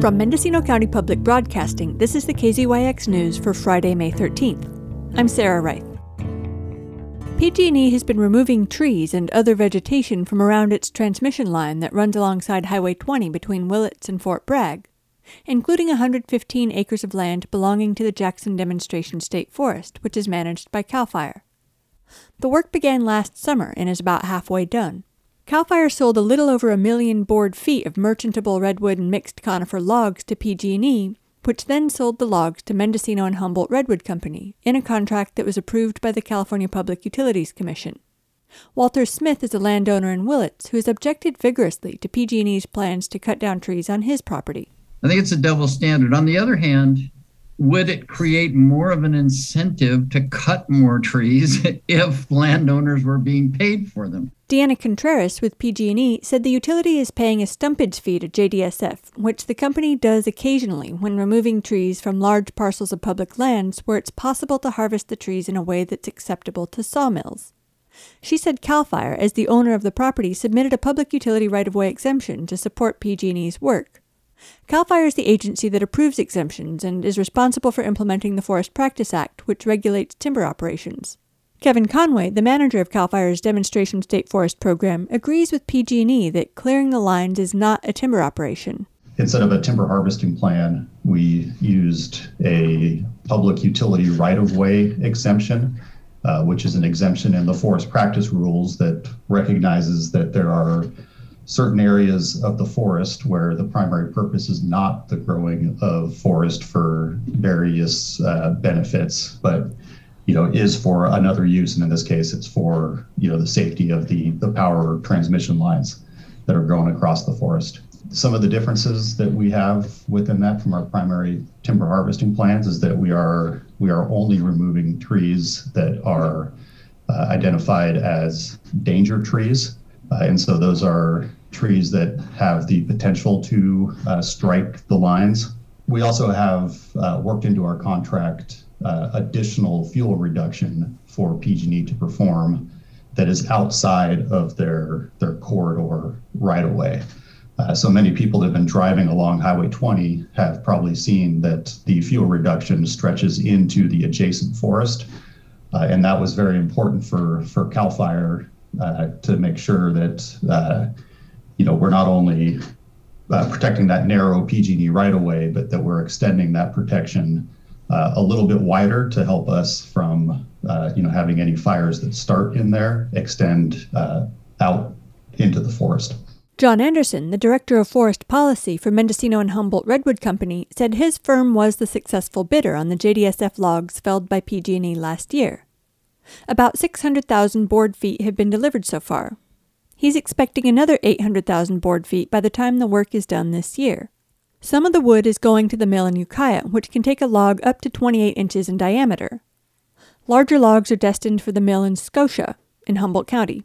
From Mendocino County Public Broadcasting, this is the KZYX News for Friday, May 13th. I'm Sarah Reith. PG&E has been removing trees and other vegetation from around its transmission line that runs alongside Highway 20 between Willits and Fort Bragg, including 115 acres of land belonging to the Jackson Demonstration State Forest, which is managed by CAL FIRE. The work began last summer and is about halfway done. CAL FIRE sold a little over a million board feet of merchantable redwood and mixed conifer logs to PG&E, which then sold the logs to Mendocino and Humboldt Redwood Company in a contract that was approved by the California Public Utilities Commission. Walter Smith is a landowner in Willits who has objected vigorously to PG&E's plans to cut down trees on his property. I think it's a double standard. On the other hand, would it create more of an incentive to cut more trees if landowners were being paid for them? Deanna Contreras with PG&E said the utility is paying a stumpage fee to JDSF, which the company does occasionally when removing trees from large parcels of public lands where it's possible to harvest the trees in a way that's acceptable to sawmills. She said CAL FIRE, as the owner of the property, submitted a public utility right-of-way exemption to support PG&E's work. CAL FIRE is the agency that approves exemptions and is responsible for implementing the Forest Practice Act, which regulates timber operations. Kevin Conway, the manager of CAL FIRE's Demonstration State Forest program, agrees with PG&E that clearing the lines is not a timber operation. Instead of a timber harvesting plan, we used a public utility right-of-way exemption, uh, which is an exemption in the forest practice rules that recognizes that there are certain areas of the forest where the primary purpose is not the growing of forest for various uh, benefits, but you know is for another use, and in this case, it's for you know the safety of the the power transmission lines that are going across the forest. Some of the differences that we have within that from our primary timber harvesting plans is that we are we are only removing trees that are uh, identified as danger trees, uh, and so those are trees that have the potential to uh, strike the lines. We also have uh, worked into our contract uh, additional fuel reduction for PG&E to perform that is outside of their their corridor right-of-way. Uh, so many people that have been driving along Highway 20 have probably seen that the fuel reduction stretches into the adjacent forest, uh, and that was very important for for Cal Fire uh, to make sure that uh, you know we're not only uh, protecting that narrow PG&E right-of-way, but that we're extending that protection uh, a little bit wider to help us from uh, you know having any fires that start in there extend uh, out into the forest. John Anderson, the director of forest policy for Mendocino and Humboldt Redwood Company, said his firm was the successful bidder on the JDSF logs felled by PG&E last year. About 600,000 board feet have been delivered so far. He's expecting another 800,000 board feet by the time the work is done this year. Some of the wood is going to the mill in Ukiah, which can take a log up to 28 inches in diameter. Larger logs are destined for the mill in Scotia, in Humboldt County.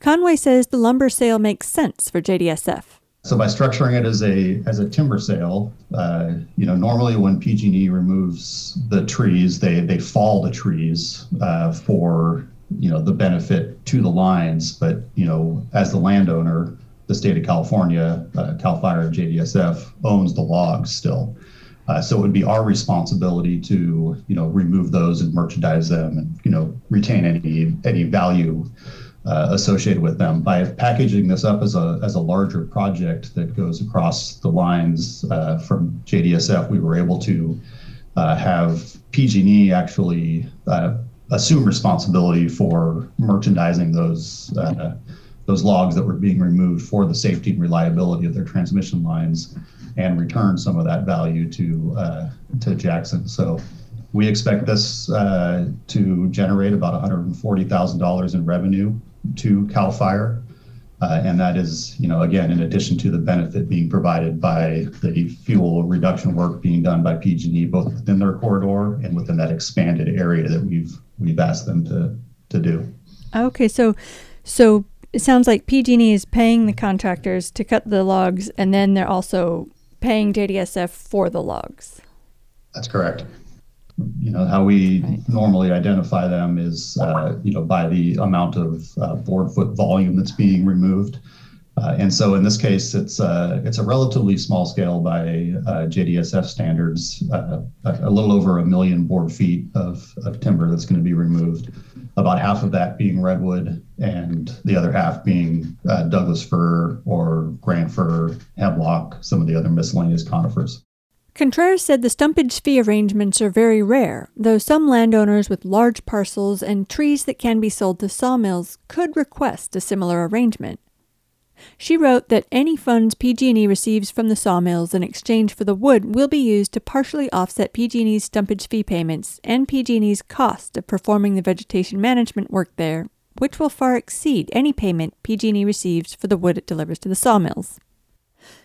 Conway says the lumber sale makes sense for JDSF. So by structuring it as a as a timber sale, uh, you know, normally when PG&E removes the trees, they they fall the trees uh, for you know the benefit to the lines. But you know, as the landowner, the state of California, uh, Cal Fire, JDSF owns the logs still. Uh, so it would be our responsibility to, you know, remove those and merchandise them, and you know, retain any any value uh, associated with them. By packaging this up as a as a larger project that goes across the lines uh, from JDSF, we were able to uh, have PG&E actually uh, assume responsibility for merchandising those those logs that were being removed for the safety and reliability of their transmission lines and return some of that value to uh, to Jackson. So we expect this uh, to generate about $140,000 in revenue to Cal Fire. Uh, and that is, you know, again, in addition to the benefit being provided by the fuel reduction work being done by PG&E, both within their corridor and within that expanded area that we've we've asked them to to do. Okay, so so it sounds like PG&E is paying the contractors to cut the logs, and then they're also paying JDSF for the logs. That's correct. You know how we right. normally identify them is uh, you know by the amount of uh, board foot volume that's being removed. Uh, and so in this case, it's uh, it's a relatively small scale by uh, JDSF standards, uh, a little over a million board feet of, of timber that's going to be removed. About half of that being redwood, and the other half being uh, Douglas fir or grand fir, hemlock, some of the other miscellaneous conifers. Contreras said the stumpage fee arrangements are very rare, though some landowners with large parcels and trees that can be sold to sawmills could request a similar arrangement. She wrote that any funds PG&E receives from the sawmills in exchange for the wood will be used to partially offset PG&E's stumpage fee payments and PG&E's cost of performing the vegetation management work there, which will far exceed any payment PG&E receives for the wood it delivers to the sawmills.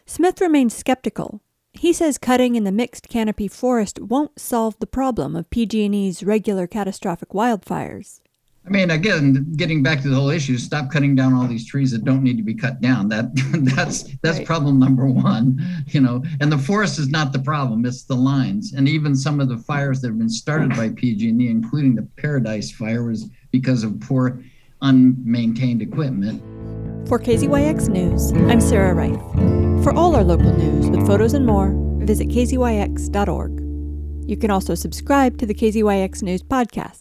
Smith remains skeptical. He says cutting in the mixed canopy forest won't solve the problem of PG&E's regular catastrophic wildfires. I mean, again, getting back to the whole issue, stop cutting down all these trees that don't need to be cut down. That that's that's right. problem number one. You know, and the forest is not the problem; it's the lines. And even some of the fires that have been started by PG&E, including the Paradise Fire, was because of poor, unmaintained equipment. For KZYX News, I'm Sarah Reith. For all our local news with photos and more, visit kzyx.org. You can also subscribe to the KZYX News podcast